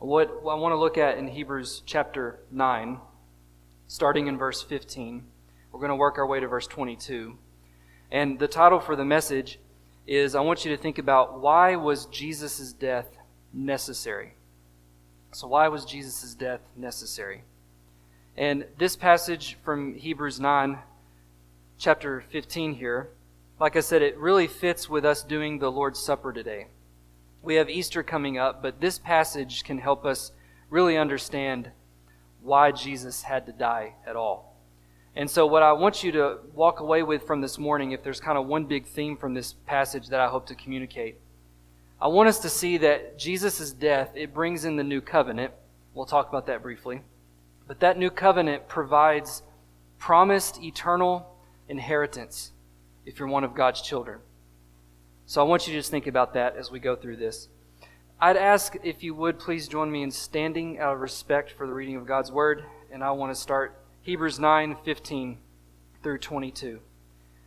What I want to look at in Hebrews chapter 9, starting in verse 15, we're going to work our way to verse 22. And the title for the message is I want you to think about why was Jesus' death necessary? So, why was Jesus' death necessary? And this passage from Hebrews 9, chapter 15 here, like I said, it really fits with us doing the Lord's Supper today. We have Easter coming up, but this passage can help us really understand why Jesus had to die at all. And so, what I want you to walk away with from this morning, if there's kind of one big theme from this passage that I hope to communicate, I want us to see that Jesus' death, it brings in the new covenant. We'll talk about that briefly. But that new covenant provides promised eternal inheritance if you're one of God's children. So I want you to just think about that as we go through this. I'd ask if you would please join me in standing out of respect for the reading of God's word, and I want to start Hebrews 9 15 through 22. It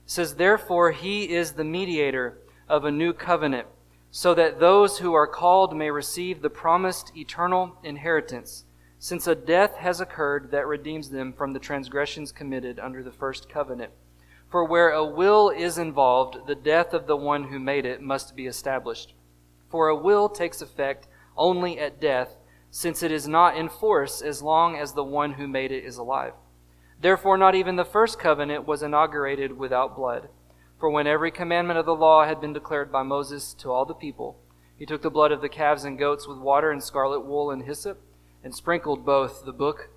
says, Therefore, he is the mediator of a new covenant, so that those who are called may receive the promised eternal inheritance, since a death has occurred that redeems them from the transgressions committed under the first covenant. For where a will is involved, the death of the one who made it must be established. For a will takes effect only at death, since it is not in force as long as the one who made it is alive. Therefore, not even the first covenant was inaugurated without blood. For when every commandment of the law had been declared by Moses to all the people, he took the blood of the calves and goats with water and scarlet wool and hyssop, and sprinkled both the book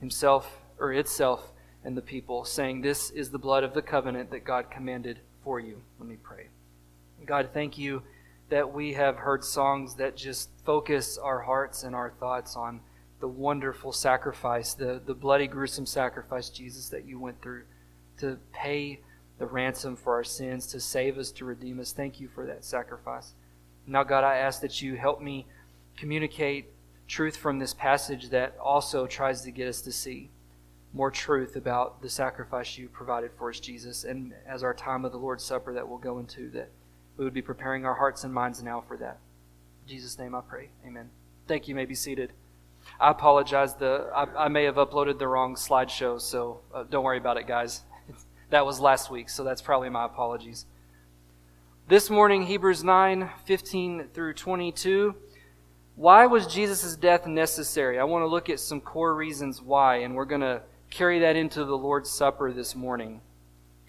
himself or itself and the people, saying, This is the blood of the covenant that God commanded for you. Let me pray. God, thank you that we have heard songs that just focus our hearts and our thoughts on the wonderful sacrifice, the, the bloody, gruesome sacrifice, Jesus, that you went through to pay the ransom for our sins, to save us, to redeem us. Thank you for that sacrifice. Now, God, I ask that you help me communicate truth from this passage that also tries to get us to see more truth about the sacrifice you provided for us, Jesus, and as our time of the Lord's Supper that we'll go into, that we would be preparing our hearts and minds now for that. In Jesus' name I pray. Amen. Thank you. you may be seated. I apologize. The I, I may have uploaded the wrong slideshow, so uh, don't worry about it, guys. that was last week, so that's probably my apologies. This morning, Hebrews 9 15 through 22. Why was Jesus' death necessary? I want to look at some core reasons why, and we're going to carry that into the Lord's Supper this morning.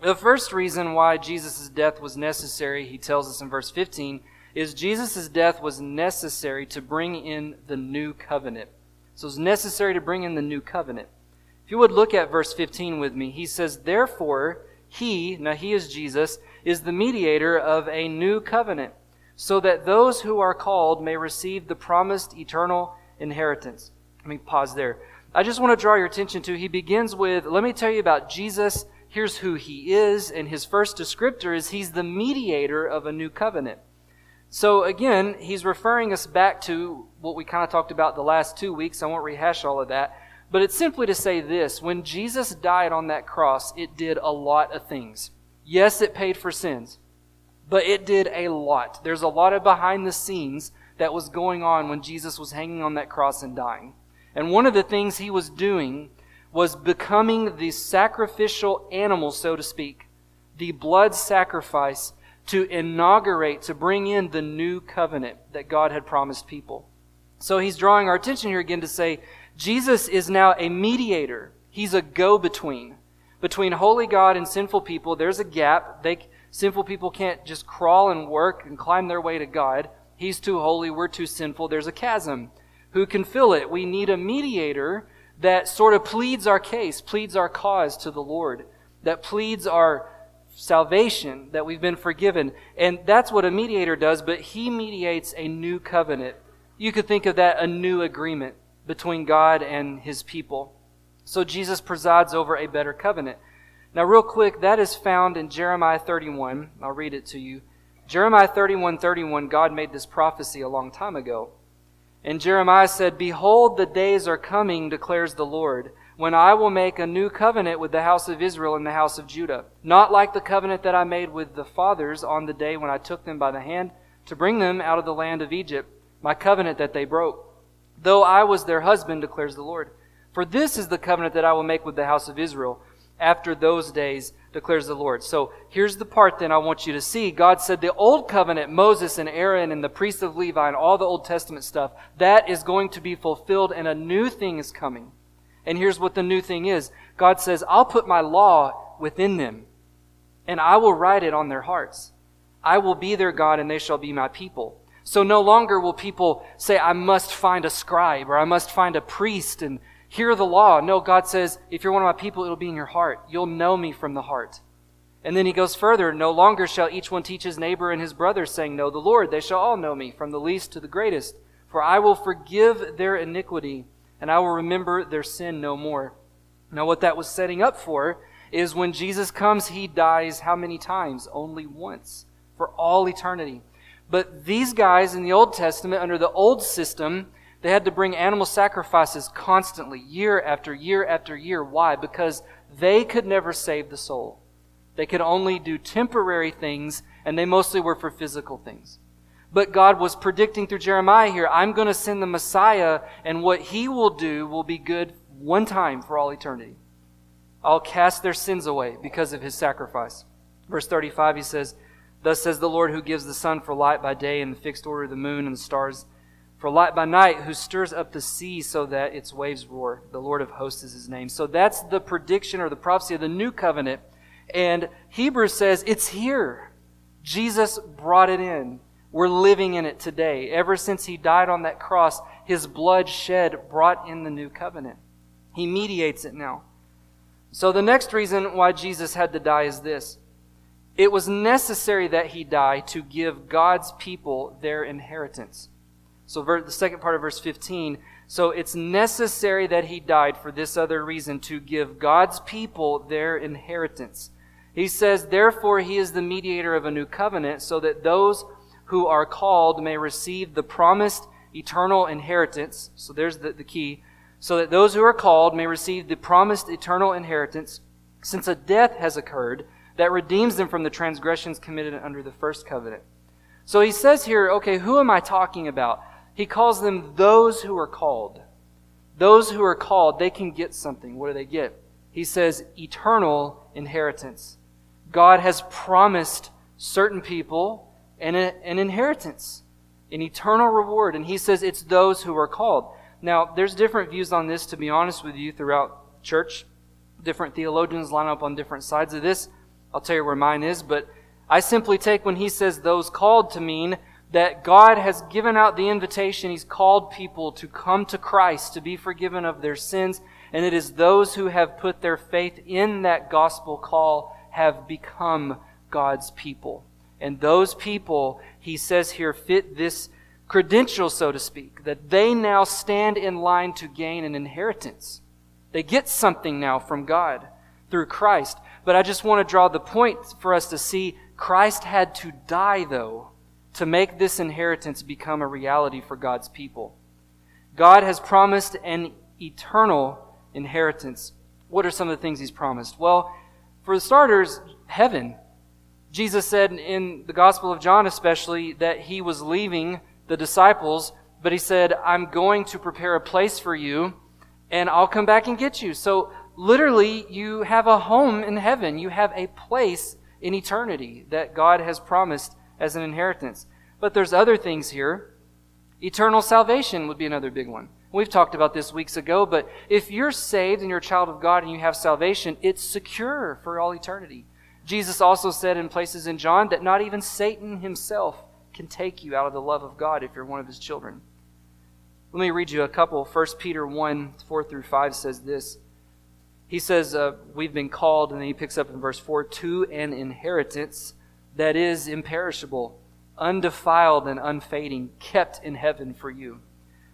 The first reason why Jesus' death was necessary, he tells us in verse 15, is Jesus' death was necessary to bring in the new covenant. So it's necessary to bring in the new covenant. If you would look at verse 15 with me, he says, Therefore, he, now he is Jesus, is the mediator of a new covenant, so that those who are called may receive the promised eternal inheritance. Let me pause there. I just want to draw your attention to, he begins with, let me tell you about Jesus. Here's who he is. And his first descriptor is he's the mediator of a new covenant. So again, he's referring us back to what we kind of talked about the last two weeks. I won't rehash all of that. But it's simply to say this when Jesus died on that cross, it did a lot of things. Yes, it paid for sins, but it did a lot. There's a lot of behind the scenes that was going on when Jesus was hanging on that cross and dying. And one of the things he was doing was becoming the sacrificial animal, so to speak, the blood sacrifice to inaugurate, to bring in the new covenant that God had promised people. So he's drawing our attention here again to say Jesus is now a mediator. He's a go between. Between holy God and sinful people, there's a gap. They, sinful people can't just crawl and work and climb their way to God. He's too holy, we're too sinful. There's a chasm who can fill it. We need a mediator that sort of pleads our case, pleads our cause to the Lord, that pleads our salvation, that we've been forgiven. And that's what a mediator does, but he mediates a new covenant. You could think of that a new agreement between God and his people. So Jesus presides over a better covenant. Now, real quick, that is found in Jeremiah 31. I'll read it to you. Jeremiah 31 31, God made this prophecy a long time ago. And Jeremiah said, Behold, the days are coming, declares the Lord, when I will make a new covenant with the house of Israel and the house of Judah, not like the covenant that I made with the fathers on the day when I took them by the hand to bring them out of the land of Egypt, my covenant that they broke. though I was their husband, declares the Lord. For this is the covenant that I will make with the house of Israel after those days, declares the Lord. So here's the part then I want you to see. God said the old covenant, Moses and Aaron and the priests of Levi and all the Old Testament stuff, that is going to be fulfilled and a new thing is coming. And here's what the new thing is God says, I'll put my law within them and I will write it on their hearts. I will be their God and they shall be my people. So no longer will people say, I must find a scribe or I must find a priest and hear the law. No, God says, if you're one of my people, it'll be in your heart. You'll know me from the heart. And then he goes further, no longer shall each one teach his neighbor and his brother, saying, Know the Lord. They shall all know me, from the least to the greatest. For I will forgive their iniquity, and I will remember their sin no more. Now, what that was setting up for is when Jesus comes, he dies how many times? Only once, for all eternity. But these guys in the Old Testament, under the old system, they had to bring animal sacrifices constantly, year after year after year. Why? Because they could never save the soul. They could only do temporary things, and they mostly were for physical things. But God was predicting through Jeremiah here, I'm going to send the Messiah, and what he will do will be good one time for all eternity. I'll cast their sins away because of his sacrifice. Verse 35, he says, Thus says the Lord who gives the sun for light by day and the fixed order of the moon and the stars for light by night, who stirs up the sea so that its waves roar. The Lord of hosts is his name. So that's the prediction or the prophecy of the new covenant. And Hebrews says it's here. Jesus brought it in. We're living in it today. Ever since he died on that cross, his blood shed brought in the new covenant. He mediates it now. So the next reason why Jesus had to die is this it was necessary that he die to give God's people their inheritance. So, the second part of verse 15. So, it's necessary that he died for this other reason to give God's people their inheritance. He says, Therefore, he is the mediator of a new covenant, so that those who are called may receive the promised eternal inheritance. So, there's the, the key. So that those who are called may receive the promised eternal inheritance, since a death has occurred that redeems them from the transgressions committed under the first covenant. So he says here, okay, who am I talking about? He calls them those who are called. Those who are called, they can get something. What do they get? He says eternal inheritance. God has promised certain people an, an inheritance, an eternal reward. And he says it's those who are called. Now, there's different views on this, to be honest with you, throughout church. Different theologians line up on different sides of this. I'll tell you where mine is, but I simply take when he says those called to mean that God has given out the invitation. He's called people to come to Christ, to be forgiven of their sins. And it is those who have put their faith in that gospel call have become God's people. And those people, he says here, fit this credential, so to speak, that they now stand in line to gain an inheritance. They get something now from God through Christ. But I just want to draw the point for us to see Christ had to die, though, to make this inheritance become a reality for God's people. God has promised an eternal inheritance. What are some of the things He's promised? Well, for starters, heaven. Jesus said in the Gospel of John, especially, that He was leaving the disciples, but He said, I'm going to prepare a place for you, and I'll come back and get you. So, literally, you have a home in heaven. You have a place in eternity that God has promised as an inheritance. But there's other things here. Eternal salvation would be another big one. We've talked about this weeks ago, but if you're saved and you're a child of God and you have salvation, it's secure for all eternity. Jesus also said in places in John that not even Satan himself can take you out of the love of God if you're one of his children. Let me read you a couple. 1 Peter 1 4 through 5 says this. He says, uh, We've been called, and then he picks up in verse 4 to an inheritance that is imperishable, undefiled, and unfading, kept in heaven for you,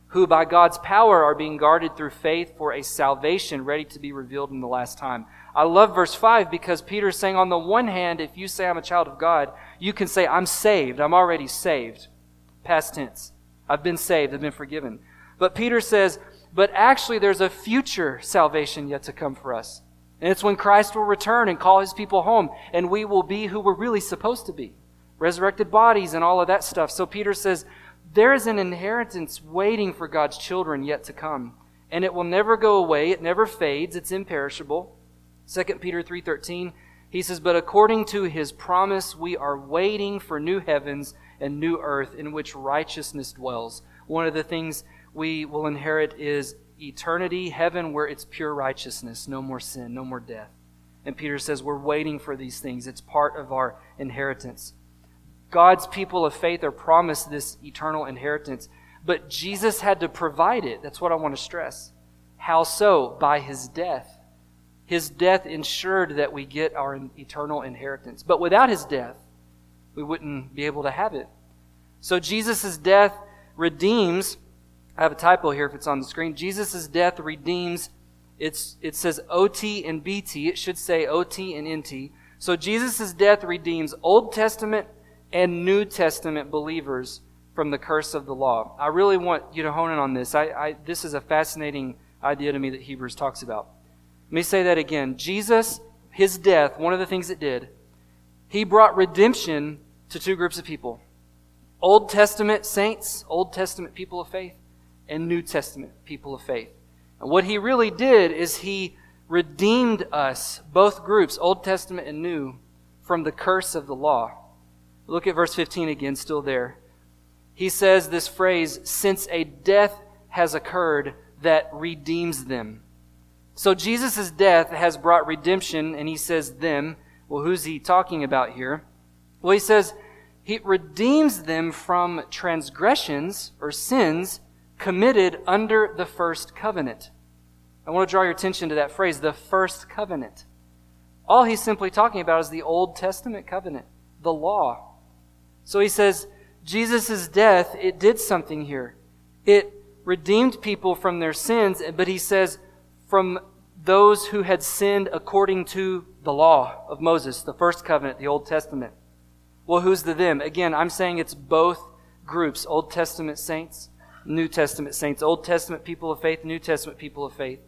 who by God's power are being guarded through faith for a salvation ready to be revealed in the last time. I love verse 5 because Peter's saying, on the one hand, if you say I'm a child of God, you can say, I'm saved. I'm already saved. Past tense. I've been saved. I've been forgiven. But Peter says, but actually, there's a future salvation yet to come for us. And it's when Christ will return and call his people home, and we will be who we're really supposed to be resurrected bodies and all of that stuff. So Peter says, there is an inheritance waiting for God's children yet to come, and it will never go away. It never fades. It's imperishable. 2 Peter 3:13 he says, "But according to his promise, we are waiting for new heavens and new earth in which righteousness dwells." One of the things we will inherit is eternity, heaven where it's pure righteousness, no more sin, no more death. And Peter says we're waiting for these things. It's part of our inheritance. God's people of faith are promised this eternal inheritance, but Jesus had to provide it. That's what I want to stress. How so? By his death. His death ensured that we get our eternal inheritance. But without his death, we wouldn't be able to have it. So Jesus' death redeems. I have a typo here if it's on the screen. Jesus' death redeems. It's, it says OT and BT. It should say OT and NT. So Jesus' death redeems Old Testament and New Testament believers from the curse of the law. I really want you to hone in on this. I, I, this is a fascinating idea to me that Hebrews talks about. Let me say that again. Jesus, his death, one of the things it did, he brought redemption to two groups of people Old Testament saints, Old Testament people of faith, and New Testament people of faith. And what he really did is he redeemed us, both groups, Old Testament and New, from the curse of the law. Look at verse 15 again, still there. He says this phrase, since a death has occurred that redeems them. So Jesus' death has brought redemption, and he says them. Well, who's he talking about here? Well, he says he redeems them from transgressions or sins committed under the first covenant. I want to draw your attention to that phrase, the first covenant. All he's simply talking about is the Old Testament covenant, the law. So he says, Jesus' death, it did something here. It redeemed people from their sins, but he says, from those who had sinned according to the law of Moses, the first covenant, the Old Testament. Well, who's the them? Again, I'm saying it's both groups Old Testament saints, New Testament saints, Old Testament people of faith, New Testament people of faith.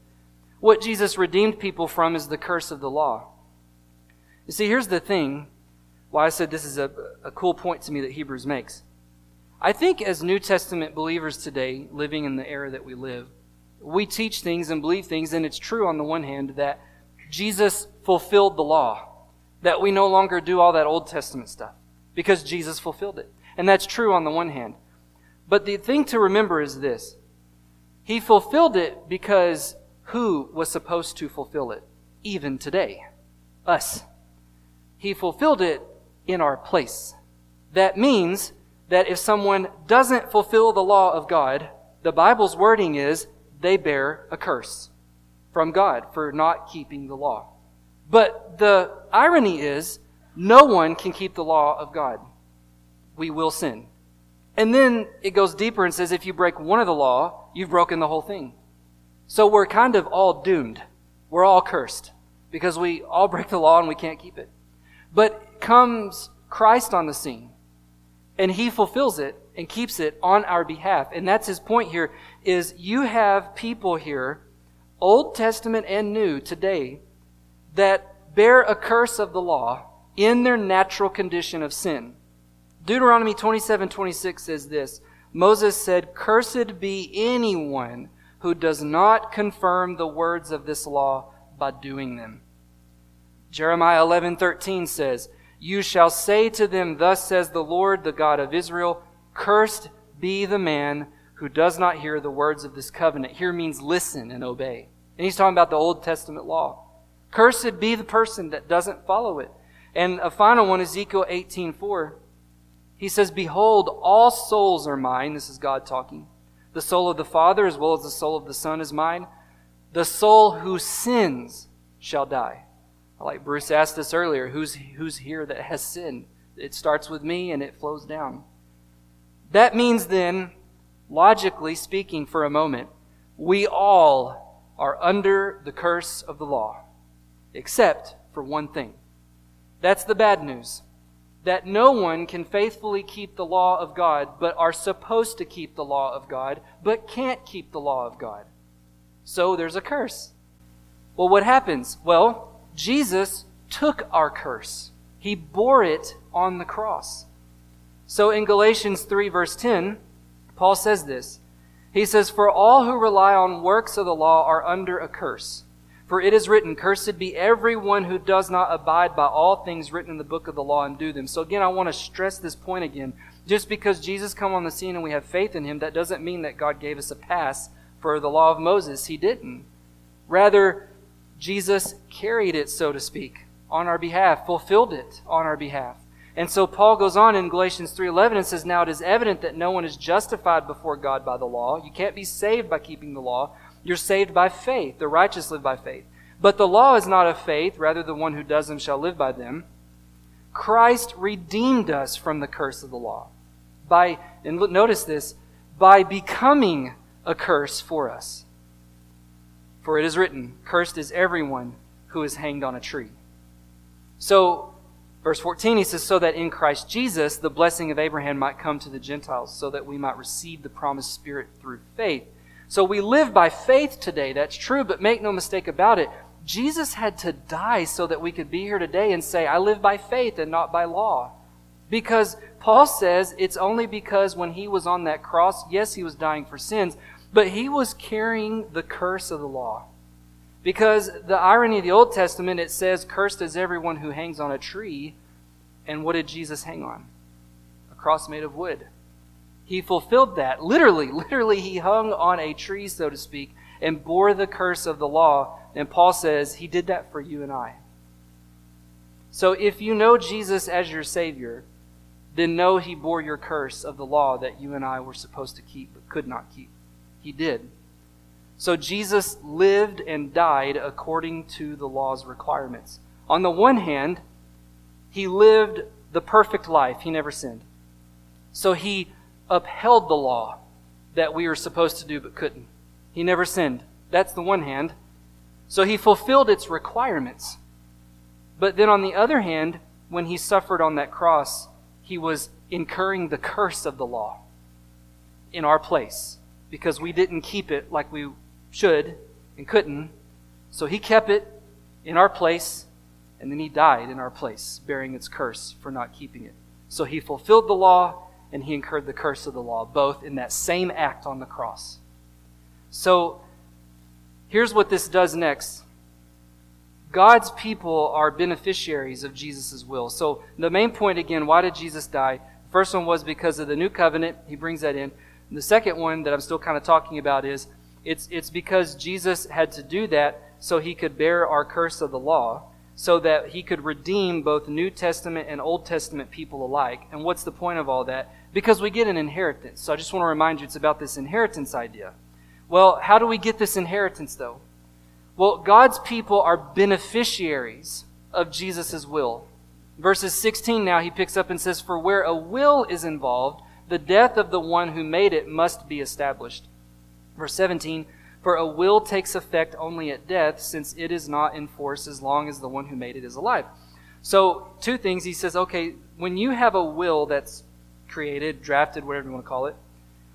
What Jesus redeemed people from is the curse of the law. You see, here's the thing why I said this is a, a cool point to me that Hebrews makes. I think as New Testament believers today, living in the era that we live, we teach things and believe things, and it's true on the one hand that Jesus fulfilled the law, that we no longer do all that Old Testament stuff because Jesus fulfilled it. And that's true on the one hand. But the thing to remember is this He fulfilled it because who was supposed to fulfill it? Even today. Us. He fulfilled it in our place. That means that if someone doesn't fulfill the law of God, the Bible's wording is they bear a curse from God for not keeping the law. But the irony is, no one can keep the law of God. We will sin. And then it goes deeper and says if you break one of the law, you've broken the whole thing. So we're kind of all doomed. We're all cursed because we all break the law and we can't keep it. But comes Christ on the scene and he fulfills it and keeps it on our behalf. And that's his point here is you have people here, Old Testament and New today, that bear a curse of the law in their natural condition of sin. Deuteronomy 27 26 says this Moses said, Cursed be anyone who does not confirm the words of this law by doing them. Jeremiah 11:13 says, You shall say to them, Thus says the Lord, the God of Israel, Cursed be the man who does not hear the words of this covenant. Here means listen and obey. And he's talking about the Old Testament law. Cursed be the person that doesn't follow it. And a final one, Ezekiel 18:4. He says, Behold, all souls are mine. This is God talking. The soul of the Father as well as the soul of the Son is mine. The soul who sins shall die. Like Bruce asked us earlier, who's, who's here that has sinned? It starts with me and it flows down. That means then, logically speaking for a moment, we all are under the curse of the law, except for one thing. That's the bad news. That no one can faithfully keep the law of God, but are supposed to keep the law of God, but can't keep the law of God. So there's a curse. Well, what happens? Well, Jesus took our curse, He bore it on the cross. So in Galatians 3, verse 10, Paul says this. He says, For all who rely on works of the law are under a curse. For it is written, Cursed be everyone who does not abide by all things written in the book of the law and do them. So again, I want to stress this point again. Just because Jesus come on the scene and we have faith in him, that doesn't mean that God gave us a pass for the law of Moses. He didn't. Rather, Jesus carried it, so to speak, on our behalf, fulfilled it on our behalf. And so Paul goes on in Galatians 3:11 and says, "Now it is evident that no one is justified before God by the law. You can't be saved by keeping the law, you're saved by faith. The righteous live by faith. But the law is not of faith, rather, the one who does them shall live by them. Christ redeemed us from the curse of the law by, and notice this, by becoming a curse for us. For it is written, Cursed is everyone who is hanged on a tree. So, verse 14, he says, So that in Christ Jesus the blessing of Abraham might come to the Gentiles, so that we might receive the promised Spirit through faith. So we live by faith today. That's true, but make no mistake about it. Jesus had to die so that we could be here today and say, I live by faith and not by law. Because Paul says it's only because when he was on that cross, yes, he was dying for sins, but he was carrying the curse of the law. Because the irony of the Old Testament, it says, Cursed is everyone who hangs on a tree. And what did Jesus hang on? A cross made of wood. He fulfilled that. Literally, literally, he hung on a tree, so to speak, and bore the curse of the law. And Paul says he did that for you and I. So if you know Jesus as your Savior, then know he bore your curse of the law that you and I were supposed to keep but could not keep. He did. So Jesus lived and died according to the law's requirements. On the one hand, he lived the perfect life, he never sinned. So he upheld the law that we were supposed to do but couldn't. He never sinned. That's the one hand. So he fulfilled its requirements. But then on the other hand, when he suffered on that cross, he was incurring the curse of the law in our place because we didn't keep it like we should and couldn't. So he kept it in our place and then he died in our place, bearing its curse for not keeping it. So he fulfilled the law and he incurred the curse of the law, both in that same act on the cross. So here's what this does next. God's people are beneficiaries of Jesus' will. So the main point again, why did Jesus die? The first one was because of the new covenant. He brings that in. And the second one that I'm still kind of talking about is it's, it's because Jesus had to do that so he could bear our curse of the law so that he could redeem both New Testament and Old Testament people alike. And what's the point of all that? Because we get an inheritance. So I just want to remind you it's about this inheritance idea. Well, how do we get this inheritance, though? Well, God's people are beneficiaries of Jesus' will. Verses 16 now, he picks up and says, For where a will is involved, the death of the one who made it must be established. Verse 17, for a will takes effect only at death, since it is not in force as long as the one who made it is alive. So, two things. He says, okay, when you have a will that's created, drafted, whatever you want to call it,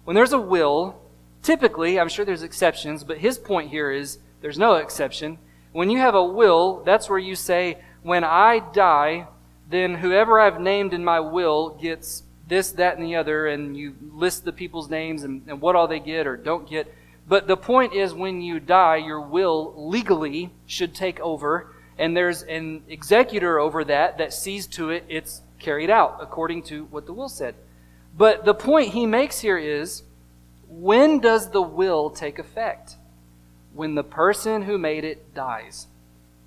when there's a will, typically, I'm sure there's exceptions, but his point here is there's no exception. When you have a will, that's where you say, when I die, then whoever I've named in my will gets this, that, and the other, and you list the people's names and, and what all they get or don't get. But the point is, when you die, your will legally should take over, and there's an executor over that that sees to it it's carried out according to what the will said. But the point he makes here is when does the will take effect? When the person who made it dies.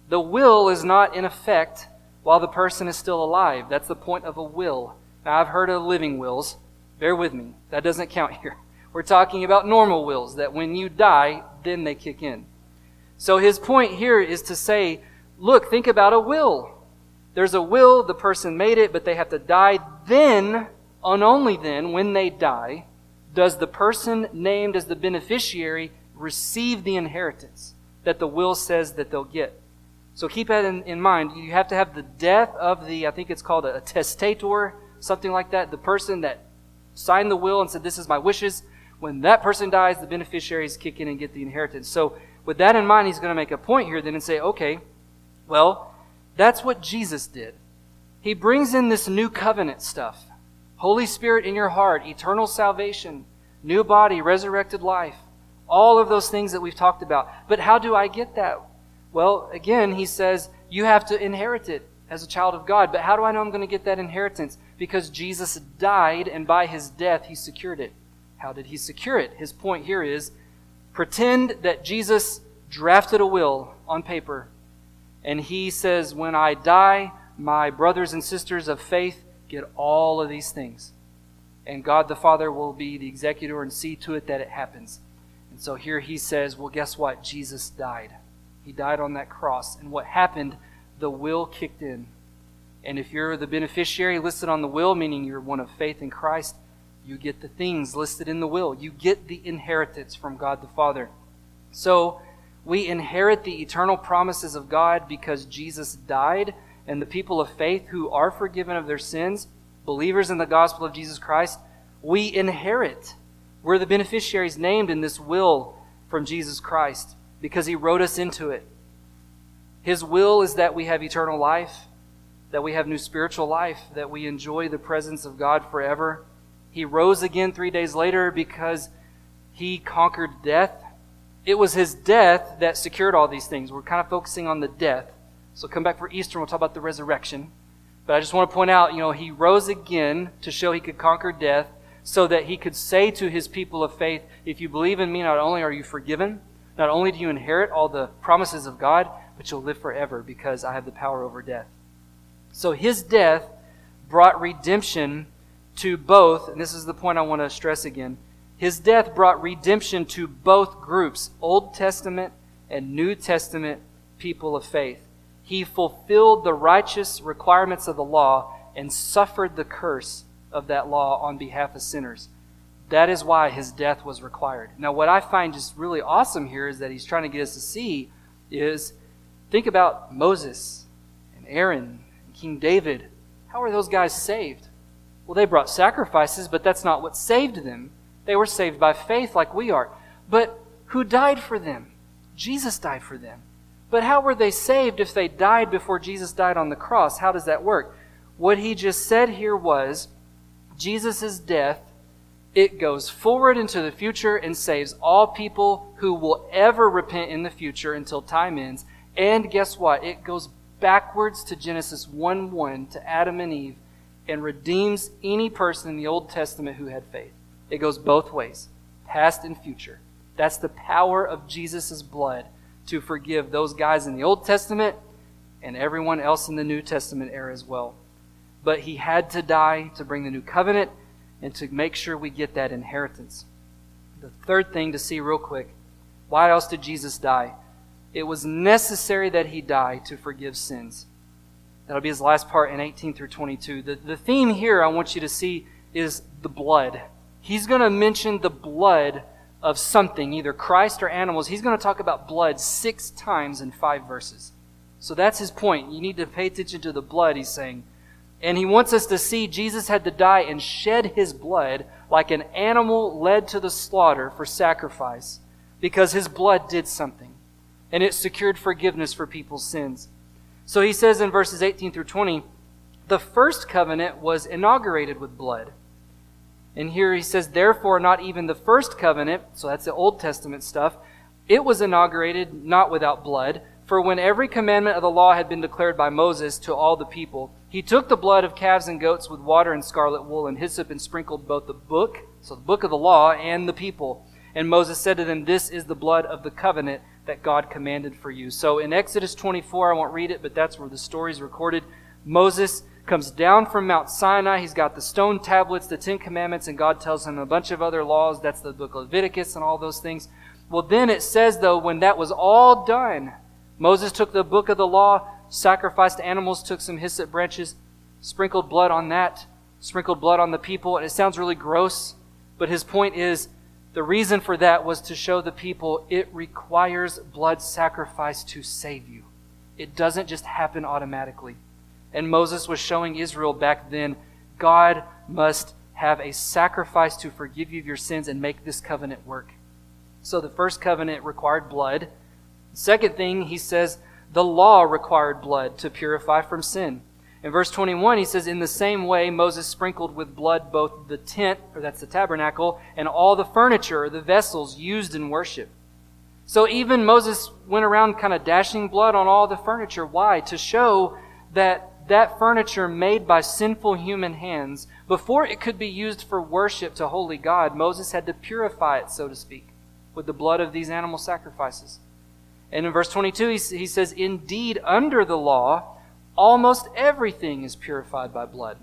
The will is not in effect while the person is still alive. That's the point of a will. Now, I've heard of living wills. Bear with me. That doesn't count here. We're talking about normal wills, that when you die, then they kick in. So his point here is to say, look, think about a will. There's a will, the person made it, but they have to die. Then, and only then, when they die, does the person named as the beneficiary receive the inheritance that the will says that they'll get. So keep that in, in mind. You have to have the death of the, I think it's called a, a testator, something like that, the person that signed the will and said, This is my wishes. When that person dies, the beneficiaries kick in and get the inheritance. So, with that in mind, he's going to make a point here then and say, okay, well, that's what Jesus did. He brings in this new covenant stuff Holy Spirit in your heart, eternal salvation, new body, resurrected life, all of those things that we've talked about. But how do I get that? Well, again, he says, you have to inherit it as a child of God. But how do I know I'm going to get that inheritance? Because Jesus died, and by his death, he secured it. How did he secure it? His point here is pretend that Jesus drafted a will on paper, and he says, When I die, my brothers and sisters of faith get all of these things. And God the Father will be the executor and see to it that it happens. And so here he says, Well, guess what? Jesus died. He died on that cross. And what happened? The will kicked in. And if you're the beneficiary listed on the will, meaning you're one of faith in Christ, you get the things listed in the will. You get the inheritance from God the Father. So we inherit the eternal promises of God because Jesus died and the people of faith who are forgiven of their sins, believers in the gospel of Jesus Christ, we inherit. We're the beneficiaries named in this will from Jesus Christ because he wrote us into it. His will is that we have eternal life, that we have new spiritual life, that we enjoy the presence of God forever. He rose again three days later because he conquered death. It was his death that secured all these things. We're kind of focusing on the death. So come back for Easter and we'll talk about the resurrection. But I just want to point out, you know, he rose again to show he could conquer death so that he could say to his people of faith, if you believe in me, not only are you forgiven, not only do you inherit all the promises of God, but you'll live forever because I have the power over death. So his death brought redemption to both, and this is the point I want to stress again. His death brought redemption to both groups, Old Testament and New Testament people of faith. He fulfilled the righteous requirements of the law and suffered the curse of that law on behalf of sinners. That is why his death was required. Now, what I find just really awesome here is that he's trying to get us to see is think about Moses and Aaron King David. How were those guys saved? Well, they brought sacrifices, but that's not what saved them. They were saved by faith like we are. But who died for them? Jesus died for them. But how were they saved if they died before Jesus died on the cross? How does that work? What he just said here was Jesus' death, it goes forward into the future and saves all people who will ever repent in the future until time ends. And guess what? It goes backwards to Genesis 1 1 to Adam and Eve and redeems any person in the Old Testament who had faith. It goes both ways, past and future. That's the power of Jesus' blood to forgive those guys in the Old Testament and everyone else in the New Testament era as well. But he had to die to bring the new covenant and to make sure we get that inheritance. The third thing to see, real quick why else did Jesus die? It was necessary that he die to forgive sins. That'll be his last part in 18 through 22. The, the theme here I want you to see is the blood. He's going to mention the blood of something, either Christ or animals, he's going to talk about blood six times in five verses. So that's his point. You need to pay attention to the blood, he's saying. And he wants us to see Jesus had to die and shed his blood like an animal led to the slaughter for sacrifice because his blood did something. And it secured forgiveness for people's sins. So he says in verses 18 through 20, the first covenant was inaugurated with blood. And here he says, therefore, not even the first covenant, so that's the Old Testament stuff, it was inaugurated not without blood. For when every commandment of the law had been declared by Moses to all the people, he took the blood of calves and goats with water and scarlet wool and hyssop and sprinkled both the book, so the book of the law, and the people. And Moses said to them, This is the blood of the covenant that God commanded for you. So in Exodus 24, I won't read it, but that's where the story is recorded. Moses comes down from Mount Sinai. He's got the stone tablets, the Ten Commandments, and God tells him a bunch of other laws. That's the book of Leviticus and all those things. Well, then it says, though, when that was all done, Moses took the book of the law, sacrificed animals, took some hyssop branches, sprinkled blood on that, sprinkled blood on the people. And it sounds really gross, but his point is the reason for that was to show the people it requires blood sacrifice to save you. It doesn't just happen automatically. And Moses was showing Israel back then God must have a sacrifice to forgive you of your sins and make this covenant work. So the first covenant required blood. Second thing, he says, the law required blood to purify from sin. In verse 21, he says, In the same way, Moses sprinkled with blood both the tent, or that's the tabernacle, and all the furniture, the vessels used in worship. So even Moses went around kind of dashing blood on all the furniture. Why? To show that that furniture made by sinful human hands, before it could be used for worship to holy God, Moses had to purify it, so to speak, with the blood of these animal sacrifices. And in verse 22, he, he says, Indeed, under the law, almost everything is purified by blood.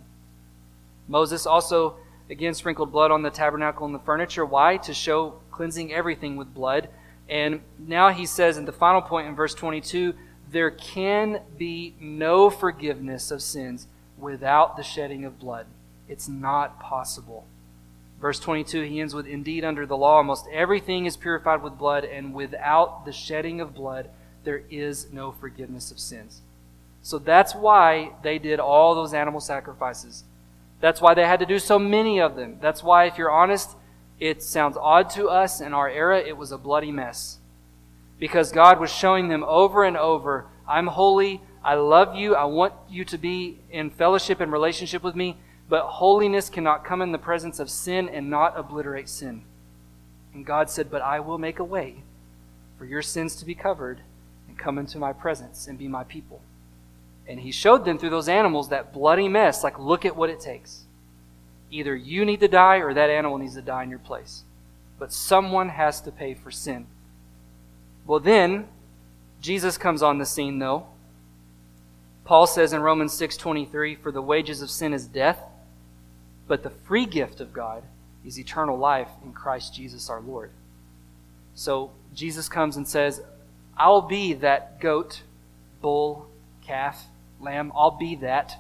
Moses also, again, sprinkled blood on the tabernacle and the furniture. Why? To show cleansing everything with blood. And now he says in the final point in verse 22 there can be no forgiveness of sins without the shedding of blood. It's not possible. Verse 22, he ends with Indeed, under the law, almost everything is purified with blood, and without the shedding of blood, there is no forgiveness of sins. So that's why they did all those animal sacrifices. That's why they had to do so many of them. That's why, if you're honest, it sounds odd to us in our era, it was a bloody mess. Because God was showing them over and over I'm holy, I love you, I want you to be in fellowship and relationship with me, but holiness cannot come in the presence of sin and not obliterate sin. And God said, But I will make a way for your sins to be covered and come into my presence and be my people. And he showed them through those animals that bloody mess, like, look at what it takes. Either you need to die or that animal needs to die in your place. But someone has to pay for sin. Well, then, Jesus comes on the scene, though. Paul says in Romans 6:23, "For the wages of sin is death, but the free gift of God is eternal life in Christ Jesus our Lord." So Jesus comes and says, "I'll be that goat, bull, calf, lamb. I'll be that,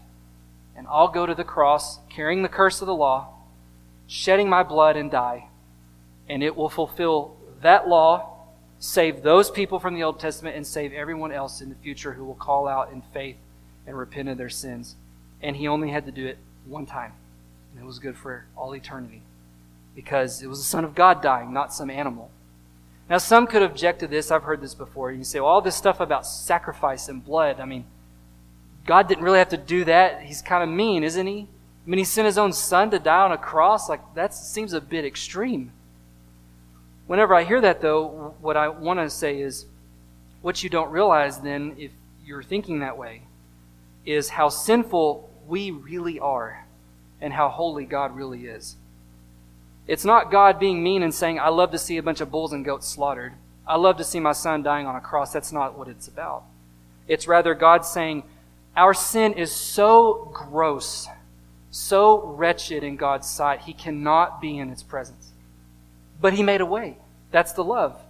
and I'll go to the cross carrying the curse of the law, shedding my blood and die, and it will fulfill that law save those people from the Old Testament and save everyone else in the future who will call out in faith and repent of their sins. And he only had to do it one time. And it was good for all eternity. Because it was the Son of God dying, not some animal. Now, some could object to this. I've heard this before. You say, well, all this stuff about sacrifice and blood, I mean, God didn't really have to do that. He's kind of mean, isn't he? I mean, he sent his own son to die on a cross. Like, that seems a bit extreme. Whenever I hear that, though, what I want to say is what you don't realize then, if you're thinking that way, is how sinful we really are and how holy God really is. It's not God being mean and saying, I love to see a bunch of bulls and goats slaughtered. I love to see my son dying on a cross. That's not what it's about. It's rather God saying, Our sin is so gross, so wretched in God's sight, He cannot be in its presence. But he made a way. That's the love.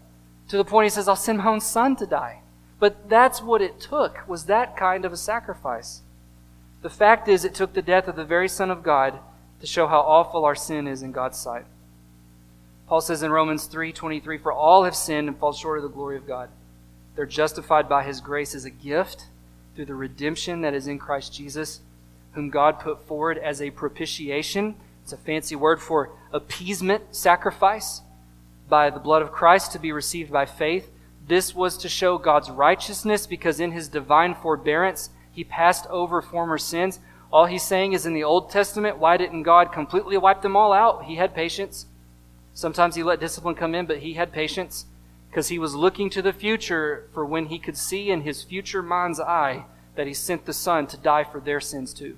To the point he says, I'll send my own son to die. But that's what it took, was that kind of a sacrifice. The fact is, it took the death of the very Son of God to show how awful our sin is in God's sight. Paul says in Romans 3:23, "For all have sinned and fall short of the glory of God. They're justified by his grace as a gift through the redemption that is in Christ Jesus, whom God put forward as a propitiation it's a fancy word for appeasement sacrifice by the blood of Christ to be received by faith. This was to show God's righteousness because in his divine forbearance, he passed over former sins. All he's saying is in the Old Testament, why didn't God completely wipe them all out? He had patience. Sometimes he let discipline come in, but he had patience because he was looking to the future for when he could see in his future mind's eye that he sent the Son to die for their sins too.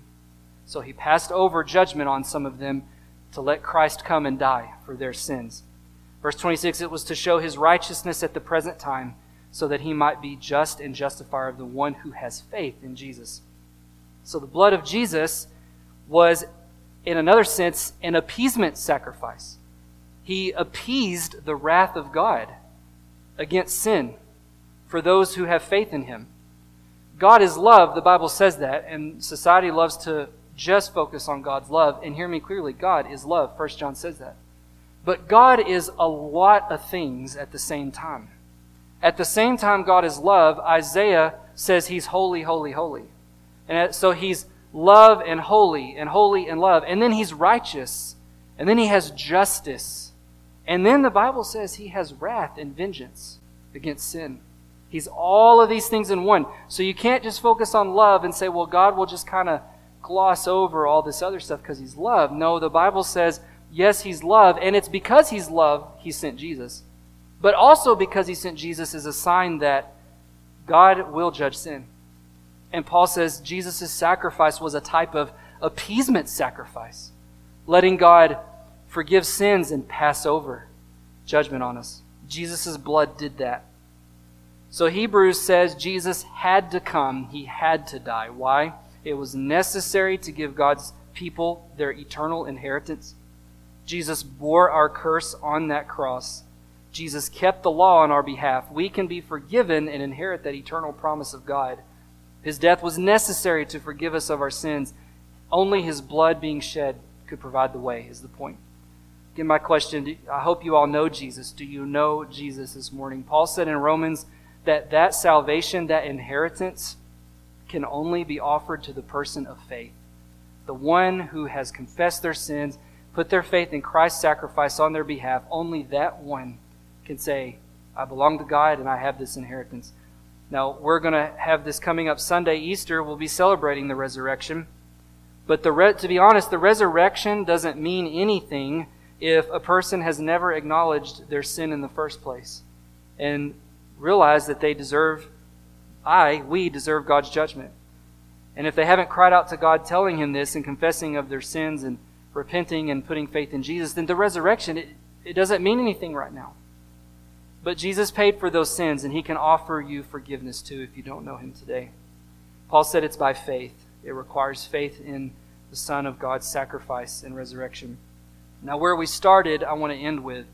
So he passed over judgment on some of them to let Christ come and die for their sins. Verse 26 it was to show his righteousness at the present time, so that he might be just and justifier of the one who has faith in Jesus. So the blood of Jesus was, in another sense, an appeasement sacrifice. He appeased the wrath of God against sin for those who have faith in him. God is love, the Bible says that, and society loves to just focus on God's love. And hear me clearly God is love. First John says that. But God is a lot of things at the same time. At the same time, God is love. Isaiah says he's holy, holy, holy. And so he's love and holy, and holy and love. And then he's righteous. And then he has justice. And then the Bible says he has wrath and vengeance against sin. He's all of these things in one. So you can't just focus on love and say, well, God will just kind of gloss over all this other stuff because He's love. No, the Bible says, yes, He's love, and it's because He's love He sent Jesus. But also because He sent Jesus is a sign that God will judge sin. And Paul says Jesus' sacrifice was a type of appeasement sacrifice, letting God forgive sins and pass over judgment on us. Jesus' blood did that. So Hebrews says Jesus had to come, he had to die. Why? It was necessary to give God's people their eternal inheritance. Jesus bore our curse on that cross. Jesus kept the law on our behalf. We can be forgiven and inherit that eternal promise of God. His death was necessary to forgive us of our sins. Only his blood being shed could provide the way, is the point. Again, my question I hope you all know Jesus. Do you know Jesus this morning? Paul said in Romans that that salvation, that inheritance, can only be offered to the person of faith. The one who has confessed their sins, put their faith in Christ's sacrifice on their behalf, only that one can say, I belong to God and I have this inheritance. Now, we're going to have this coming up Sunday, Easter. We'll be celebrating the resurrection. But the re- to be honest, the resurrection doesn't mean anything if a person has never acknowledged their sin in the first place and realized that they deserve, I, we deserve God's judgment. And if they haven't cried out to God telling him this and confessing of their sins and repenting and putting faith in Jesus, then the resurrection, it, it doesn't mean anything right now. But Jesus paid for those sins, and he can offer you forgiveness too if you don't know him today. Paul said it's by faith. It requires faith in the Son of God's sacrifice and resurrection. Now, where we started, I want to end with.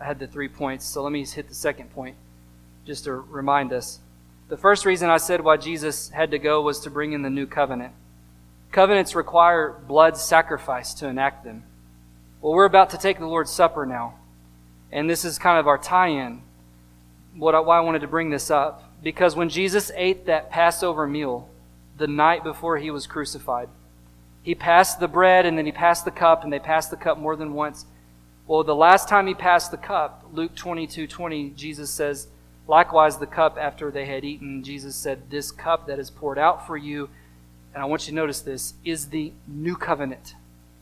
I had the three points, so let me hit the second point just to remind us. The first reason I said why Jesus had to go was to bring in the new covenant. Covenants require blood sacrifice to enact them. Well, we're about to take the Lord's Supper now, and this is kind of our tie in what why I wanted to bring this up. Because when Jesus ate that Passover meal the night before he was crucified, he passed the bread and then he passed the cup, and they passed the cup more than once. Well, the last time he passed the cup, Luke 22 20, Jesus says, Likewise, the cup after they had eaten, Jesus said, This cup that is poured out for you, and I want you to notice this, is the new covenant.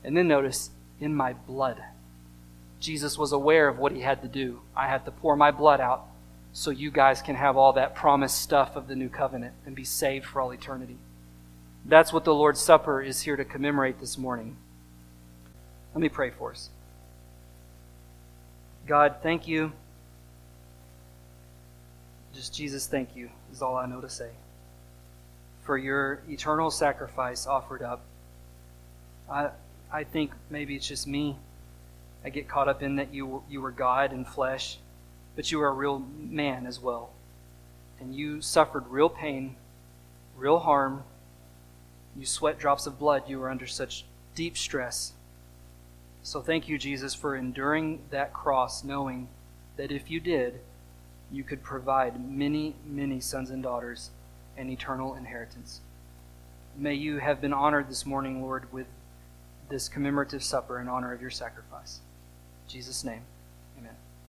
And then notice, in my blood. Jesus was aware of what he had to do. I had to pour my blood out so you guys can have all that promised stuff of the new covenant and be saved for all eternity. That's what the Lord's Supper is here to commemorate this morning. Let me pray for us. God, thank you. Just Jesus, thank you, is all I know to say. For your eternal sacrifice offered up. I, I think maybe it's just me. I get caught up in that you, you were God in flesh but you were a real man as well. And you suffered real pain, real harm. You sweat drops of blood. You were under such deep stress. So thank you, Jesus, for enduring that cross, knowing that if you did, you could provide many, many sons and daughters an eternal inheritance. May you have been honored this morning, Lord, with this commemorative supper in honor of your sacrifice. In Jesus' name.